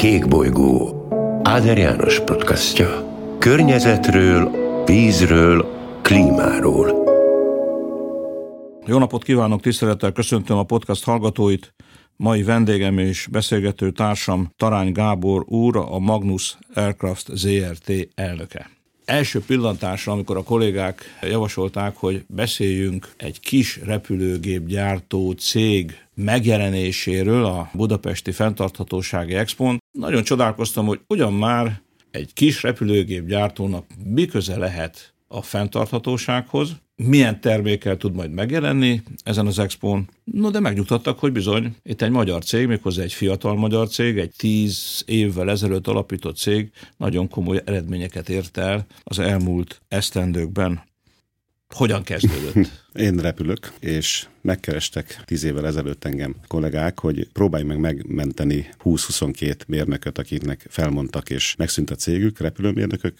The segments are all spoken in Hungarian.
Kék bolygó Áder János podcastja. Környezetről, vízről, klímáról. Jó napot kívánok, tisztelettel köszöntöm a podcast hallgatóit. Mai vendégem és beszélgető társam Tarány Gábor úr, a Magnus Aircraft ZRT elnöke. Első pillantásra, amikor a kollégák javasolták, hogy beszéljünk egy kis repülőgép gyártó cég megjelenéséről a Budapesti Fentarthatósági Expon, nagyon csodálkoztam, hogy ugyan már egy kis repülőgép gyártónak mi köze lehet a fenntarthatósághoz, milyen termékkel tud majd megjelenni ezen az expón. No, de megnyugtattak, hogy bizony, itt egy magyar cég, méghozzá egy fiatal magyar cég, egy tíz évvel ezelőtt alapított cég nagyon komoly eredményeket ért el az elmúlt esztendőkben. Hogyan kezdődött? Én repülök, és megkerestek tíz évvel ezelőtt engem kollégák, hogy próbálj meg megmenteni 20-22 mérnököt, akiknek felmondtak, és megszűnt a cégük, repülőmérnökök,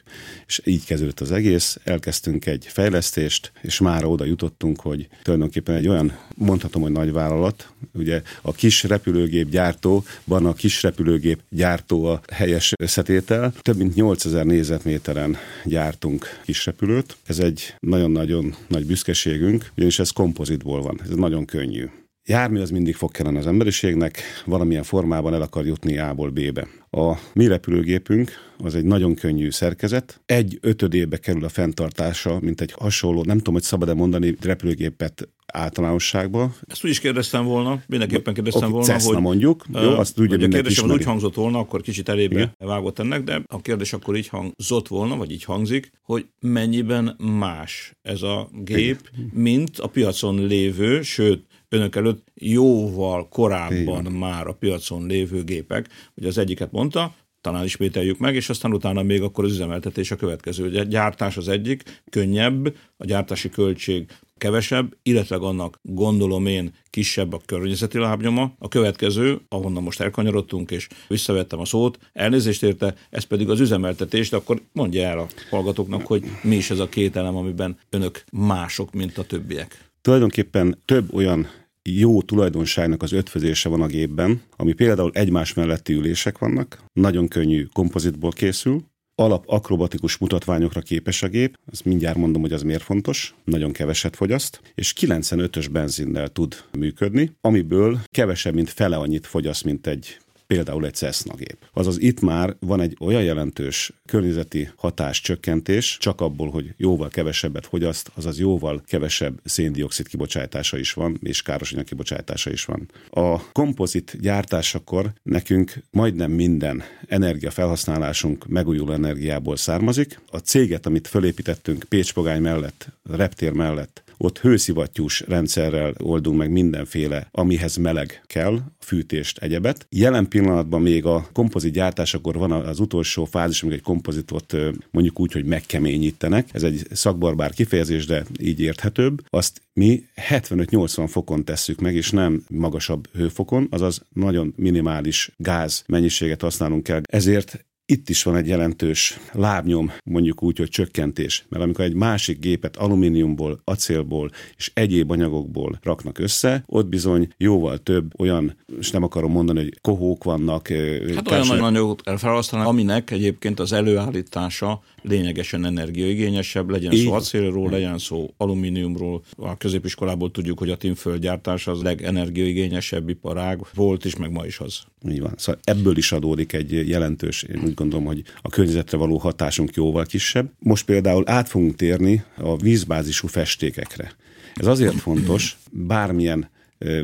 és így kezdődött az egész. Elkezdtünk egy fejlesztést, és már oda jutottunk, hogy tulajdonképpen egy olyan, mondhatom, hogy nagy vállalat, ugye a kis repülőgép gyártóban a kis repülőgép gyártó a helyes összetétel. Több mint 8000 négyzetméteren gyártunk kis repülőt. Ez egy nagyon-nagyon nagy büszkeségünk, ugyanis ez kompozitból van. Ez nagyon könnyű. Jármű az mindig fog kellene az emberiségnek, valamilyen formában el akar jutni A-ból B-be. A mi repülőgépünk az egy nagyon könnyű szerkezet. Egy ötödébe kerül a fenntartása, mint egy hasonló, nem tudom, hogy szabad-e mondani repülőgépet általánosságban. Ezt úgy is kérdeztem volna, mindenképpen kérdeztem okay, volna, Cessna hogy... mondjuk, jó, azt hogy a kérdésem úgy hangzott volna, akkor kicsit elébe Igen. vágott ennek, de a kérdés akkor így hangzott volna, vagy így hangzik, hogy mennyiben más ez a gép, Igen. mint a piacon lévő, sőt, önök előtt jóval korábban Igen. már a piacon lévő gépek. Ugye az egyiket mondta, talán ismételjük meg, és aztán utána még akkor az üzemeltetés a következő. A gyártás az egyik, könnyebb, a gyártási költség kevesebb, illetve annak gondolom én kisebb a környezeti lábnyoma. A következő, ahonnan most elkanyarodtunk, és visszavettem a szót, elnézést érte, ez pedig az üzemeltetés, de akkor mondja el a hallgatóknak, hogy mi is ez a két elem, amiben önök mások, mint a többiek. Tulajdonképpen több olyan jó tulajdonságnak az ötvözése van a gépben, ami például egymás melletti ülések vannak, nagyon könnyű kompozitból készül, alap akrobatikus mutatványokra képes a gép, ezt mindjárt mondom, hogy az miért fontos, nagyon keveset fogyaszt, és 95-ös benzinnel tud működni, amiből kevesebb, mint fele annyit fogyaszt, mint egy például egy Cessna gép. Azaz itt már van egy olyan jelentős környezeti hatás csökkentés, csak abból, hogy jóval kevesebbet fogyaszt, azaz jóval kevesebb széndiokszid kibocsátása is van, és károsanyag kibocsátása is van. A kompozit gyártásakor nekünk majdnem minden energiafelhasználásunk megújuló energiából származik. A céget, amit fölépítettünk Pécs-Pogány mellett, reptér mellett, ott hőszivattyús rendszerrel oldunk meg mindenféle, amihez meleg kell, fűtést, egyebet. Jelen pillanatban még a kompozit gyártásakor van az utolsó fázis, amikor egy kompozitot mondjuk úgy, hogy megkeményítenek. Ez egy szakbarbár kifejezés, de így érthetőbb. Azt mi 75-80 fokon tesszük meg, és nem magasabb hőfokon, azaz nagyon minimális gáz mennyiséget használunk el. Ezért itt is van egy jelentős lábnyom, mondjuk úgy, hogy csökkentés. Mert amikor egy másik gépet alumíniumból, acélból és egyéb anyagokból raknak össze, ott bizony jóval több olyan, és nem akarom mondani, hogy kohók vannak. Hát társany... olyan anyagot kell felhasználni, aminek egyébként az előállítása lényegesen energiaigényesebb, legyen Így. szó acélról, legyen szó alumíniumról. A középiskolából tudjuk, hogy a tinföldgyártás az legenergiaigényesebb iparág volt, és meg ma is az. Így van. Szóval ebből is adódik egy jelentős, én úgy gondolom, hogy a környezetre való hatásunk jóval kisebb. Most például át fogunk térni a vízbázisú festékekre. Ez azért fontos, bármilyen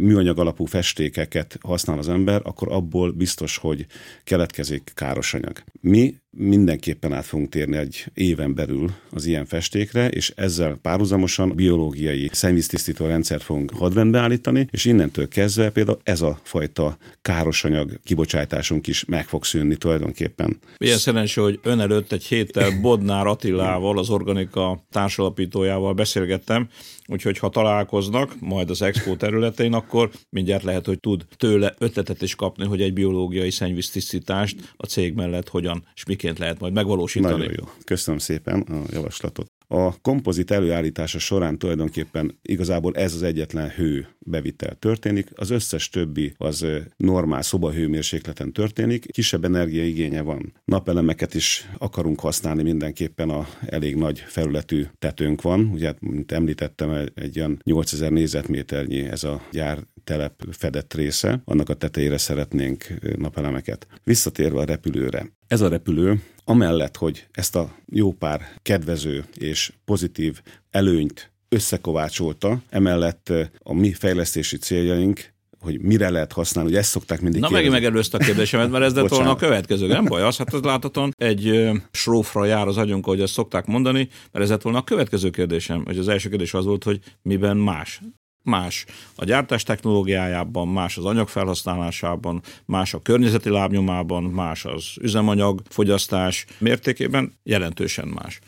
műanyag alapú festékeket használ az ember, akkor abból biztos, hogy keletkezik káros anyag. Mi mindenképpen át fogunk térni egy éven belül az ilyen festékre, és ezzel párhuzamosan biológiai szennyvíztisztító rendszert fogunk hadrendbe állítani, és innentől kezdve például ez a fajta károsanyag kibocsátásunk is meg fog szűnni tulajdonképpen. Ilyen szerencsé, hogy ön előtt egy héttel Bodnár Attilával, az Organika társalapítójával beszélgettem, úgyhogy ha találkoznak majd az expo területén, akkor mindjárt lehet, hogy tud tőle ötletet is kapni, hogy egy biológiai szennyvíztisztítást a cég mellett hogyan és miként lehet majd megvalósítani. Nagyon jó. Köszönöm szépen a javaslatot. A kompozit előállítása során tulajdonképpen igazából ez az egyetlen hő bevitel történik, az összes többi az normál szobahőmérsékleten történik, kisebb energiaigénye van. Napelemeket is akarunk használni mindenképpen, a elég nagy felületű tetőnk van, ugye, mint említettem, egy olyan 8000 négyzetméternyi ez a gyár telep fedett része, annak a tetejére szeretnénk napelemeket. Visszatérve a repülőre. Ez a repülő amellett, hogy ezt a jó pár kedvező és pozitív előnyt összekovácsolta, emellett a mi fejlesztési céljaink hogy mire lehet használni, hogy ezt szokták mindig Na megint megelőzte a kérdésemet, mert ez lett volna a következő. Nem baj, az, hát az láthatóan egy srófra jár az agyunk, ahogy ezt szokták mondani, mert ez lett volna a következő kérdésem, hogy az első kérdés az volt, hogy miben más más a gyártás technológiájában, más az anyag felhasználásában, más a környezeti lábnyomában, más az üzemanyag fogyasztás mértékében, jelentősen más.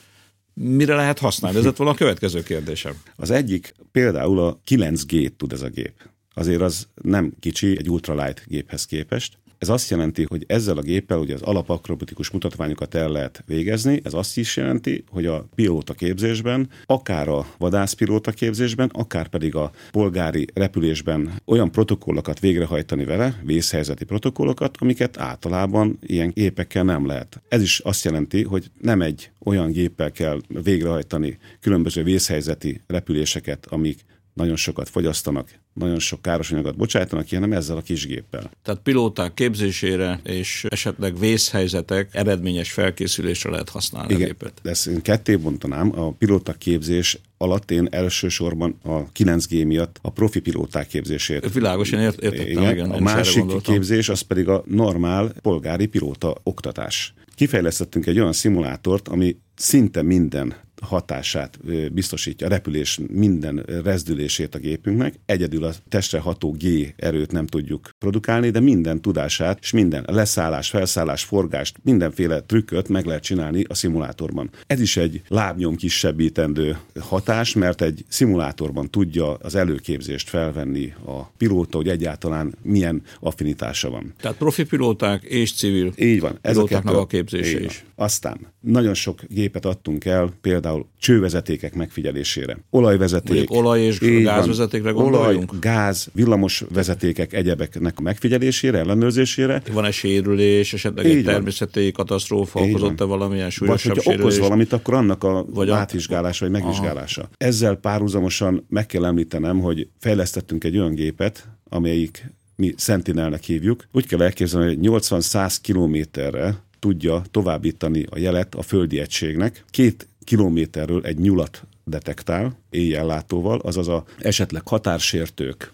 Mire lehet használni? Ez lett volna a következő kérdésem. Az egyik például a 9G tud ez a gép. Azért az nem kicsi egy ultralight géphez képest, ez azt jelenti, hogy ezzel a géppel ugye az alapakrobatikus mutatványokat el lehet végezni, ez azt is jelenti, hogy a pilóta képzésben, akár a vadászpilóta képzésben, akár pedig a polgári repülésben olyan protokollokat végrehajtani vele, vészhelyzeti protokollokat, amiket általában ilyen gépekkel nem lehet. Ez is azt jelenti, hogy nem egy olyan géppel kell végrehajtani különböző vészhelyzeti repüléseket, amik nagyon sokat fogyasztanak, nagyon sok káros anyagot bocsájtanak ki, hanem ezzel a kis géppel. Tehát pilóták képzésére és esetleg vészhelyzetek eredményes felkészülésre lehet használni Igen, a gépet. De ezt én ketté bontanám, a pilóták képzés alatt én elsősorban a 9G miatt a profi pilóták képzését. Világosan ért, értettem, igen, igen a másik képzés az pedig a normál polgári pilóta oktatás. Kifejlesztettünk egy olyan szimulátort, ami szinte minden hatását biztosítja, a repülés minden rezdülését a gépünknek. Egyedül a testre ható G erőt nem tudjuk produkálni, de minden tudását és minden leszállás, felszállás, forgást, mindenféle trükköt meg lehet csinálni a szimulátorban. Ez is egy lábnyom kisebbítendő hatás, mert egy szimulátorban tudja az előképzést felvenni a pilóta, hogy egyáltalán milyen affinitása van. Tehát profi pilóták és civil Így van. Ez a, a képzése is. Aztán nagyon sok gépet adtunk el, például csővezetékek megfigyelésére. Olajvezeték. Mondjuk olaj és gázvezetékre gondoljunk? Olaj, gáz, villamos vezetékek, egyebeknek a megfigyelésére, ellenőrzésére. Van-e sérülés, esetleg Így egy természeti van. katasztrófa okozott-e valamilyen súlyosabb Vagy hogyha okoz valamit, akkor annak a vagy átvizsgálása vagy megvizsgálása. Aha. Ezzel párhuzamosan meg kell említenem, hogy fejlesztettünk egy olyan gépet, amelyik mi Sentinelnek hívjuk. Úgy kell elképzelni, hogy 80-100 kilométerre tudja továbbítani a jelet a földi egységnek. Két kilométerről egy nyulat detektál éjjellátóval, azaz a esetleg határsértők,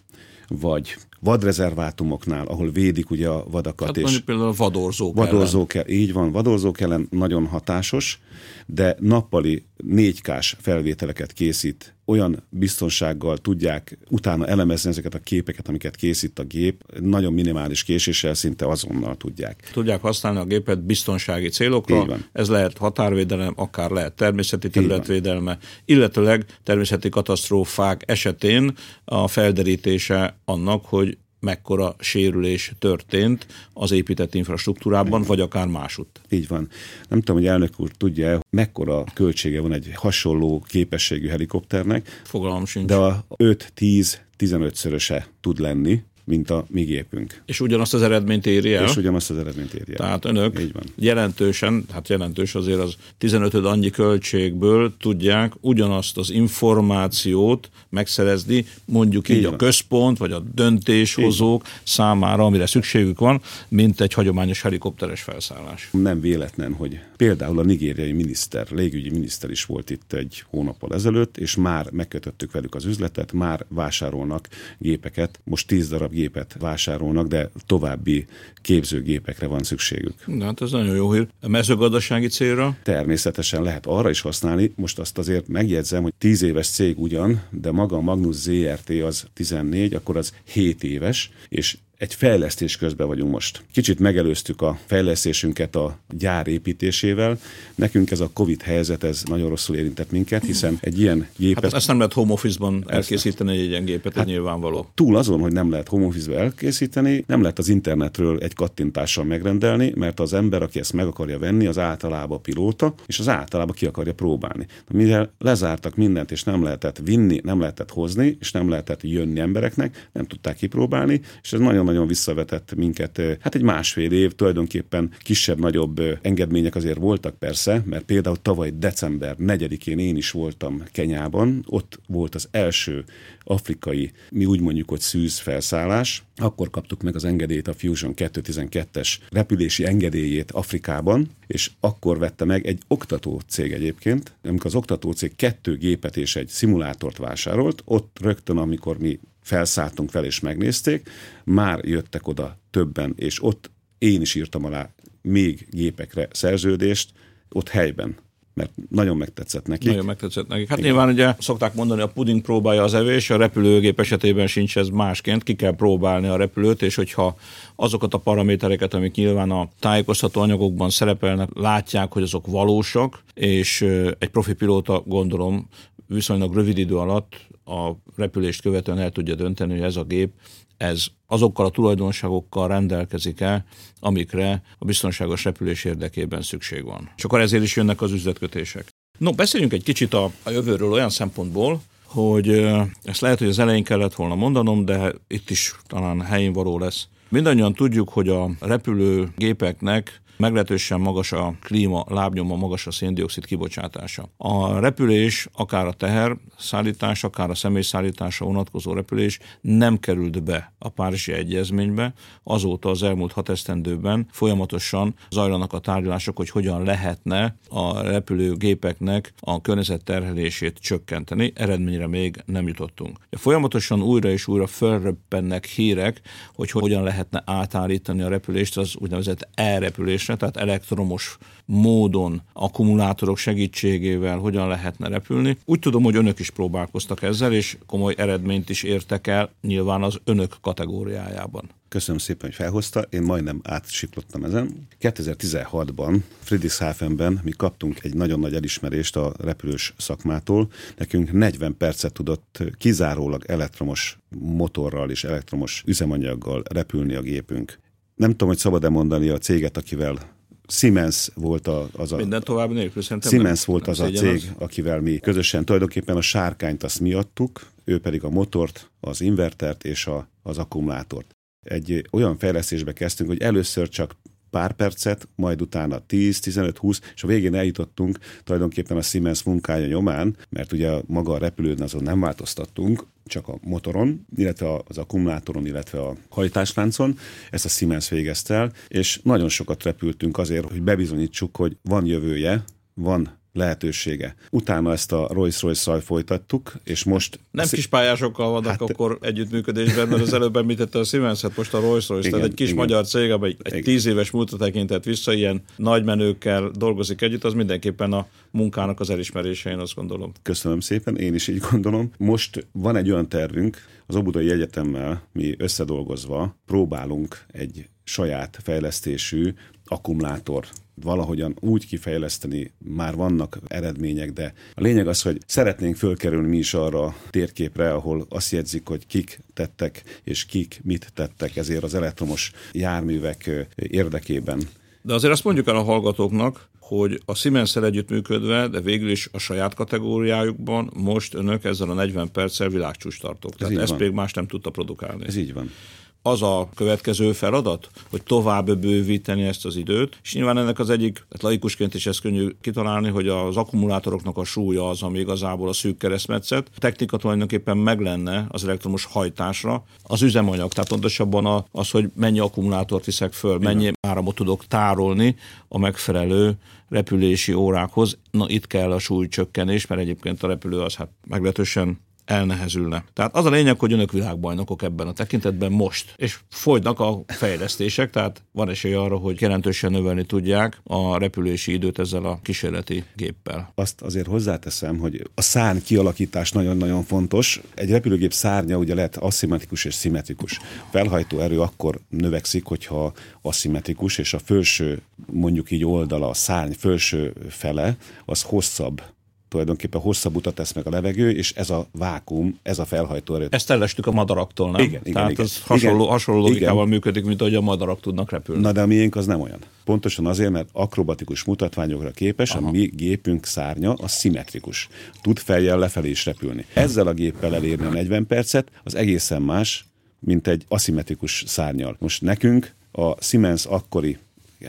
vagy vadrezervátumoknál, ahol védik ugye a vadakat. Hát és például a vadorzók, vadorzók ellen. Így van, vadorzók ellen nagyon hatásos, de nappali 4K-s felvételeket készít, olyan biztonsággal tudják utána elemezni ezeket a képeket, amiket készít a gép, nagyon minimális késéssel szinte azonnal tudják. Tudják használni a gépet biztonsági célokra, ez lehet határvédelem, akár lehet természeti területvédelme, illetőleg természeti katasztrófák esetén a felderítése annak, hogy mekkora sérülés történt az épített infrastruktúrában, vagy akár másutt. Így van. Nem tudom, hogy elnök úr tudja, mekkora költsége van egy hasonló képességű helikopternek. Fogalmam sincs. De a 5-10-15-szöröse tud lenni mint a mi gépünk. És ugyanazt az eredményt éri el? És ugyanazt az eredményt éri el. Tehát önök Így van. jelentősen, hát jelentős azért az 15 annyi költségből tudják ugyanazt az információt megszerezni, mondjuk így, így a központ, vagy a döntéshozók így. számára, amire szükségük van, mint egy hagyományos helikopteres felszállás. Nem véletlen, hogy például a nigériai miniszter, légügyi miniszter is volt itt egy hónappal ezelőtt, és már megkötöttük velük az üzletet, már vásárolnak gépeket, most 10 darab gépet vásárolnak, de további képzőgépekre van szükségük. Na, hát ez nagyon jó hír. A mezőgazdasági célra? Természetesen lehet arra is használni. Most azt azért megjegyzem, hogy 10 éves cég ugyan, de maga a Magnus ZRT az 14, akkor az 7 éves, és egy fejlesztés közben vagyunk most. Kicsit megelőztük a fejlesztésünket a gyár építésével. Nekünk ez a Covid helyzet, ez nagyon rosszul érintett minket, hiszen egy ilyen gépet... Hát ezt nem lehet home office-ban elkészíteni egy ilyen gépet, hát nyilvánvaló. Túl azon, hogy nem lehet home office elkészíteni, nem lehet az internetről egy kattintással megrendelni, mert az ember, aki ezt meg akarja venni, az általában pilóta, és az általában ki akarja próbálni. Mivel lezártak mindent, és nem lehetett vinni, nem lehetett hozni, és nem lehetett jönni embereknek, nem tudták kipróbálni, és ez nagyon nagyon visszavetett minket. Hát egy másfél év tulajdonképpen kisebb-nagyobb engedmények azért voltak persze, mert például tavaly december 4-én én is voltam Kenyában, ott volt az első afrikai, mi úgy mondjuk, hogy szűz felszállás. Akkor kaptuk meg az engedélyt a Fusion 212-es repülési engedélyét Afrikában, és akkor vette meg egy oktató cég egyébként, amikor az oktató cég kettő gépet és egy szimulátort vásárolt, ott rögtön, amikor mi felszálltunk fel és megnézték, már jöttek oda többen, és ott én is írtam alá még gépekre szerződést, ott helyben mert nagyon megtetszett neki. Nagyon megtetszett neki. Hát Igen. nyilván ugye szokták mondani, a puding próbálja az evés, a repülőgép esetében sincs ez másként, ki kell próbálni a repülőt, és hogyha azokat a paramétereket, amik nyilván a tájékoztató anyagokban szerepelnek, látják, hogy azok valósak, és egy profi pilóta gondolom viszonylag rövid idő alatt a repülést követően el tudja dönteni, hogy ez a gép ez azokkal a tulajdonságokkal rendelkezik el, amikre a biztonságos repülés érdekében szükség van. És akkor ezért is jönnek az üzletkötések. No, beszéljünk egy kicsit a, a jövőről olyan szempontból, hogy ezt lehet, hogy az elején kellett volna mondanom, de itt is talán helyén való lesz. Mindannyian tudjuk, hogy a repülőgépeknek meglehetősen magas a klíma lábnyoma, magas a széndiokszid kibocsátása. A repülés, akár a teher szállítás, akár a személyszállításra vonatkozó repülés nem került be a Párizsi Egyezménybe. Azóta az elmúlt hat esztendőben folyamatosan zajlanak a tárgyalások, hogy hogyan lehetne a repülőgépeknek a környezet terhelését csökkenteni. Eredményre még nem jutottunk. Folyamatosan újra és újra felröppennek hírek, hogy hogyan lehetne átállítani a repülést az úgynevezett e-repülés repülésre, tehát elektromos módon akkumulátorok segítségével hogyan lehetne repülni. Úgy tudom, hogy önök is próbálkoztak ezzel, és komoly eredményt is értek el nyilván az önök kategóriájában. Köszönöm szépen, hogy felhozta. Én majdnem átsiklottam ezen. 2016-ban Friedrichshafenben mi kaptunk egy nagyon nagy elismerést a repülős szakmától. Nekünk 40 percet tudott kizárólag elektromos motorral és elektromos üzemanyaggal repülni a gépünk nem tudom, hogy szabad-e mondani a céget, akivel Siemens volt a, az a... Minden tovább nélkül szerintem Siemens nem, volt az a cég, az. akivel mi közösen tulajdonképpen a sárkányt azt mi adtuk, ő pedig a motort, az invertert és a, az akkumulátort. Egy olyan fejlesztésbe kezdtünk, hogy először csak pár percet, majd utána 10, 15, 20, és a végén eljutottunk tulajdonképpen a Siemens munkája nyomán, mert ugye maga a repülőn azon nem változtattunk, csak a motoron, illetve az akkumulátoron, illetve a hajtásláncon. Ezt a Siemens végezte el, és nagyon sokat repültünk azért, hogy bebizonyítsuk, hogy van jövője, van lehetősége. Utána ezt a Rolls-Royce-szal folytattuk, és most... Nem kis pályásokkal vannak hát, akkor együttműködésben, mert az előbb említette a Siemens, hát most a Rolls-Royce, tehát egy kis igen. magyar cég, amely egy igen. tíz éves múltra tekintett vissza, ilyen nagy menőkkel dolgozik együtt, az mindenképpen a munkának az elismerése, én azt gondolom. Köszönöm szépen, én is így gondolom. Most van egy olyan tervünk, az Obudai Egyetemmel mi összedolgozva próbálunk egy saját fejlesztésű akkumulátor valahogyan úgy kifejleszteni, már vannak eredmények, de a lényeg az, hogy szeretnénk fölkerülni mi is arra a térképre, ahol azt jegyzik, hogy kik tettek és kik mit tettek ezért az elektromos járművek érdekében. De azért azt mondjuk el a hallgatóknak, hogy a siemens együttműködve, de végül is a saját kategóriájukban most önök ezzel a 40 perccel világcsúcs tartok. Tehát ezt még más nem tudta produkálni. Ez így van az a következő feladat, hogy tovább bővíteni ezt az időt, és nyilván ennek az egyik, tehát laikusként is ezt könnyű kitalálni, hogy az akkumulátoroknak a súlya az, ami igazából a szűk keresztmetszet. A technika tulajdonképpen meg lenne az elektromos hajtásra, az üzemanyag, tehát pontosabban az, hogy mennyi akkumulátort viszek föl, mennyi áramot tudok tárolni a megfelelő repülési órákhoz. Na itt kell a súlycsökkenés, mert egyébként a repülő az hát meglehetősen elnehezülne. Tehát az a lényeg, hogy önök világbajnokok ebben a tekintetben most, és folynak a fejlesztések, tehát van esély arra, hogy jelentősen növelni tudják a repülési időt ezzel a kísérleti géppel. Azt azért hozzáteszem, hogy a szárny kialakítás nagyon-nagyon fontos. Egy repülőgép szárnya ugye lehet aszimmetrikus és szimmetrikus. Felhajtó erő akkor növekszik, hogyha aszimmetrikus, és a felső, mondjuk így oldala, a szárny felső fele, az hosszabb tulajdonképpen hosszabb utat tesz meg a levegő, és ez a vákum, ez a felhajtó erő. Ezt ellestük a madaraktól, nem? Igen, Tehát igen. ez hasonló, Igen. hasonló logikával Igen. működik, mint ahogy a madarak tudnak repülni. Na de a miénk az nem olyan. Pontosan azért, mert akrobatikus mutatványokra képes, Aha. a mi gépünk szárnya a szimmetrikus. Tud fejjel lefelé is repülni. Ezzel a géppel elérni a 40 percet, az egészen más, mint egy aszimmetrikus szárnyal. Most nekünk a Siemens akkori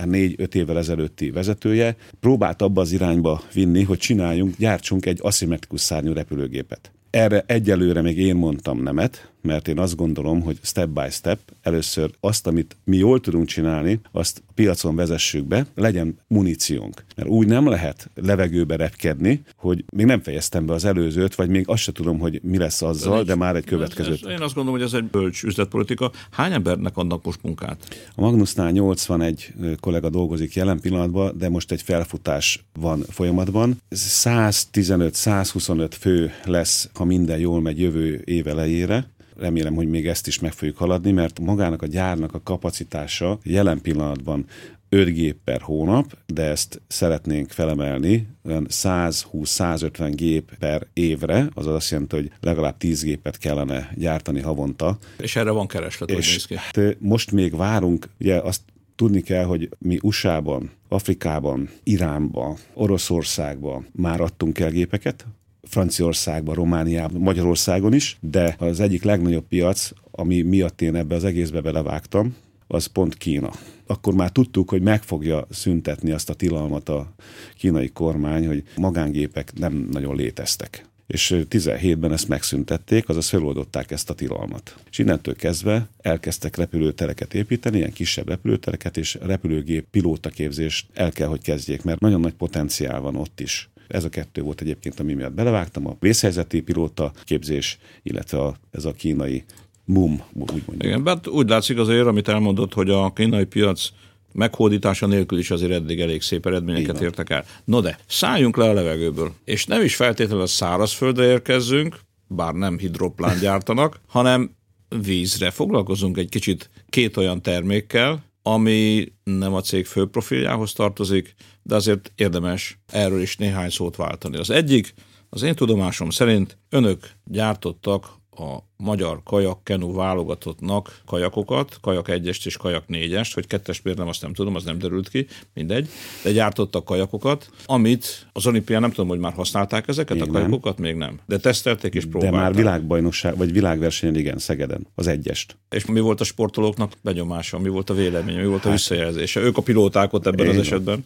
négy-öt évvel ezelőtti vezetője próbált abba az irányba vinni, hogy csináljunk, gyártsunk egy aszimmetrikus szárnyú repülőgépet. Erre egyelőre még én mondtam nemet, mert én azt gondolom, hogy step by step először azt, amit mi jól tudunk csinálni, azt a piacon vezessük be, legyen muníciónk. Mert úgy nem lehet levegőbe repkedni, hogy még nem fejeztem be az előzőt, vagy még azt se tudom, hogy mi lesz azzal, de már egy következőt. Ez, ez, én azt gondolom, hogy ez egy bölcs üzletpolitika. Hány embernek adnak most munkát? A Magnusnál 81 kollega dolgozik jelen pillanatban, de most egy felfutás van folyamatban. 115-125 fő lesz, ha minden jól megy jövő év elejére. Remélem, hogy még ezt is meg fogjuk haladni, mert magának a gyárnak a kapacitása jelen pillanatban 5 gép per hónap, de ezt szeretnénk felemelni olyan 120-150 gép per évre, azaz azt jelenti, hogy legalább 10 gépet kellene gyártani havonta. És erre van kereslet, hogy néz És ki. most még várunk, ugye azt tudni kell, hogy mi USA-ban, Afrikában, Iránban, Oroszországban már adtunk el gépeket, Franciaországban, Romániában, Magyarországon is, de az egyik legnagyobb piac, ami miatt én ebbe az egészbe belevágtam, az pont Kína. Akkor már tudtuk, hogy meg fogja szüntetni azt a tilalmat a kínai kormány, hogy magángépek nem nagyon léteztek. És 17-ben ezt megszüntették, azaz feloldották ezt a tilalmat. És innentől kezdve elkezdtek repülőtereket építeni, ilyen kisebb repülőtereket, és repülőgép pilótaképzést el kell, hogy kezdjék, mert nagyon nagy potenciál van ott is. Ez a kettő volt egyébként, ami miatt belevágtam, a vészhelyzeti pilóta képzés, illetve a, ez a kínai MUM, úgy mondjuk. Igen, hát úgy látszik azért, amit elmondott, hogy a kínai piac meghódítása nélkül is azért eddig elég szép eredményeket értek el. No de, szálljunk le a levegőből, és nem is feltétlenül a szárazföldre érkezzünk, bár nem hidroplán gyártanak, hanem vízre. Foglalkozunk egy kicsit két olyan termékkel, ami nem a cég fő profiljához tartozik, de azért érdemes erről is néhány szót váltani. Az egyik, az én tudomásom szerint önök gyártottak a magyar kajak kenu válogatottnak kajakokat, kajak 1-est és kajak 4-est, hogy kettes nem, azt nem tudom, az nem derült ki, mindegy, de gyártottak kajakokat, amit az olimpián nem tudom, hogy már használták ezeket Még a nem. kajakokat, még nem. De tesztelték és De próbálták. már világbajnokság, vagy világversenyen, igen, Szegeden, az egyest. És mi volt a sportolóknak benyomása, mi volt a véleménye, mi volt a visszajelzése? Ők a pilóták ott ebben az Így van. esetben.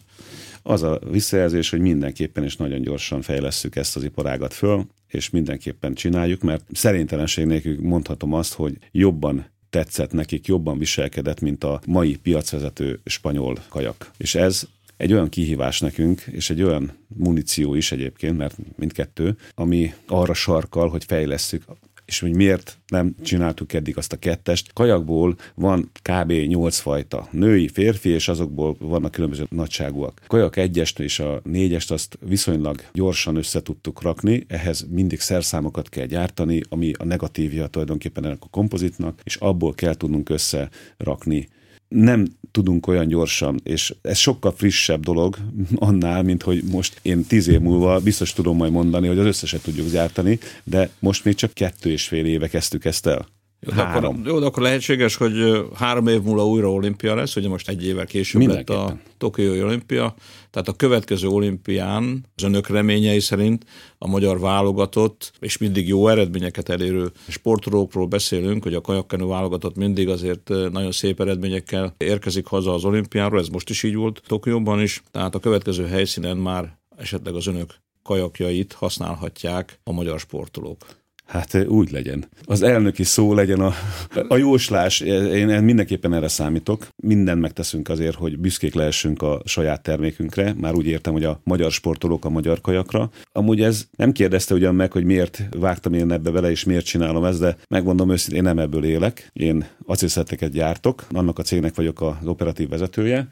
Az a visszajelzés, hogy mindenképpen és nagyon gyorsan fejlesszük ezt az iparágat föl, és mindenképpen csináljuk, mert szerintelenség nélkül mondhatom azt, hogy jobban tetszett nekik, jobban viselkedett, mint a mai piacvezető spanyol kajak. És ez egy olyan kihívás nekünk, és egy olyan muníció is egyébként, mert mindkettő, ami arra sarkal, hogy fejlesszük és hogy miért nem csináltuk eddig azt a kettest. Kajakból van kb. 8 fajta. Női, férfi, és azokból vannak különböző nagyságúak. Kajak egyest és a négyest azt viszonylag gyorsan össze tudtuk rakni, ehhez mindig szerszámokat kell gyártani, ami a negatívja tulajdonképpen ennek a kompozitnak, és abból kell tudnunk összerakni nem tudunk olyan gyorsan, és ez sokkal frissebb dolog annál, mint hogy most én tíz év múlva biztos tudom majd mondani, hogy az összeset tudjuk gyártani, de most még csak kettő és fél éve kezdtük ezt el. Jó, de, akkor, jó, de akkor lehetséges, hogy három év múlva újra olimpia lesz, ugye most egy évvel később lett a. Tokiói olimpia, tehát a következő olimpián az önök reményei szerint a magyar válogatott és mindig jó eredményeket elérő sportolókról beszélünk, hogy a kajakkenu válogatott mindig azért nagyon szép eredményekkel érkezik haza az olimpiáról, ez most is így volt Tokióban is, tehát a következő helyszínen már esetleg az önök kajakjait használhatják a magyar sportolók. Hát úgy legyen. Az elnöki szó legyen a, a jóslás. Én mindenképpen erre számítok. Mindent megteszünk azért, hogy büszkék lehessünk a saját termékünkre. Már úgy értem, hogy a magyar sportolók a magyar kajakra. Amúgy ez nem kérdezte ugyan meg, hogy miért vágtam én ebbe vele, és miért csinálom ezt, de megmondom őszintén, én nem ebből élek. Én acélszetteket gyártok, annak a cégnek vagyok az operatív vezetője,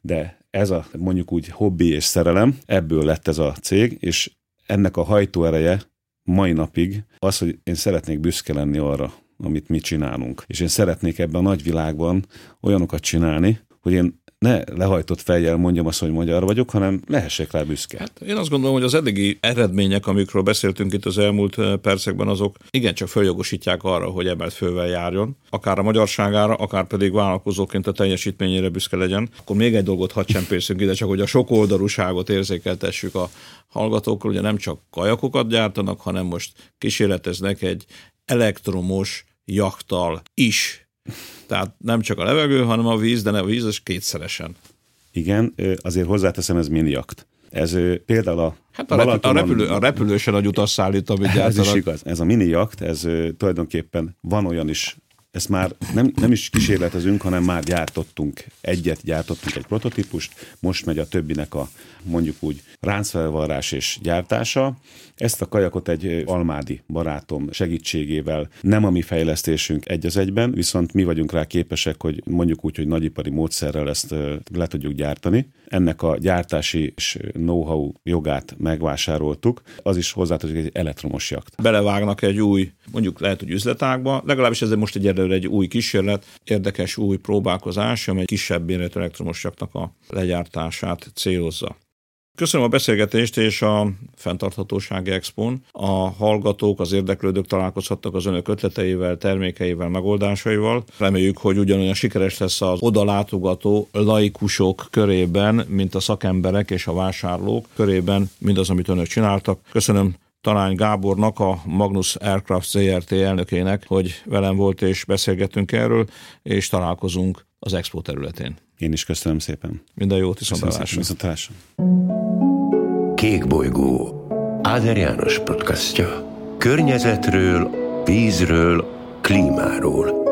de ez a mondjuk úgy hobbi és szerelem, ebből lett ez a cég, és ennek a hajtóereje mai napig az, hogy én szeretnék büszke lenni arra, amit mi csinálunk. És én szeretnék ebben a nagyvilágban olyanokat csinálni, hogy én ne lehajtott fejjel mondjam azt, hogy magyar vagyok, hanem lehessek rá büszke. Hát én azt gondolom, hogy az eddigi eredmények, amikről beszéltünk itt az elmúlt percekben, azok igencsak följogosítják arra, hogy emelt fővel járjon, akár a magyarságára, akár pedig vállalkozóként a teljesítményére büszke legyen. Akkor még egy dolgot hadd csempészünk ide, csak hogy a sok oldalúságot érzékeltessük a hallgatókról, ugye nem csak kajakokat gyártanak, hanem most kísérleteznek egy elektromos jaktal is tehát nem csak a levegő, hanem a víz, de a víz is kétszeresen. Igen, azért hozzáteszem, ez mini jakt. Ez például a... Hát a, repül, a, repülő, a repülősen a utas szállít, amit Ez is igaz. Ez a mini jakt, ez tulajdonképpen van olyan is ezt már nem, nem is kísérletezünk, hanem már gyártottunk egyet, gyártottunk egy prototípust, most megy a többinek a mondjuk úgy ráncfelvarrás és gyártása. Ezt a kajakot egy almádi barátom segítségével nem a mi fejlesztésünk egy az egyben, viszont mi vagyunk rá képesek, hogy mondjuk úgy, hogy nagyipari módszerrel ezt le tudjuk gyártani. Ennek a gyártási és know-how jogát megvásároltuk. Az is hozzátartozik egy elektromos jakt. Belevágnak egy új, mondjuk lehet, hogy üzletágba, legalábbis ez most egy egyelőre egy új kísérlet, érdekes új próbálkozás, amely kisebb méretű elektromos jaknak a legyártását célozza. Köszönöm a beszélgetést és a fenntarthatósági expon. A hallgatók, az érdeklődők találkozhattak az önök ötleteivel, termékeivel, megoldásaival. Reméljük, hogy ugyanolyan sikeres lesz az odalátogató laikusok körében, mint a szakemberek és a vásárlók körében, mindaz, amit önök csináltak. Köszönöm Talány Gábornak, a Magnus Aircraft ZRT elnökének, hogy velem volt és beszélgettünk erről, és találkozunk az expo területén. Én is köszönöm szépen. Minden jót, viszontlátásra. Kék bolygó. Áder János podcastja. Környezetről, vízről, klímáról.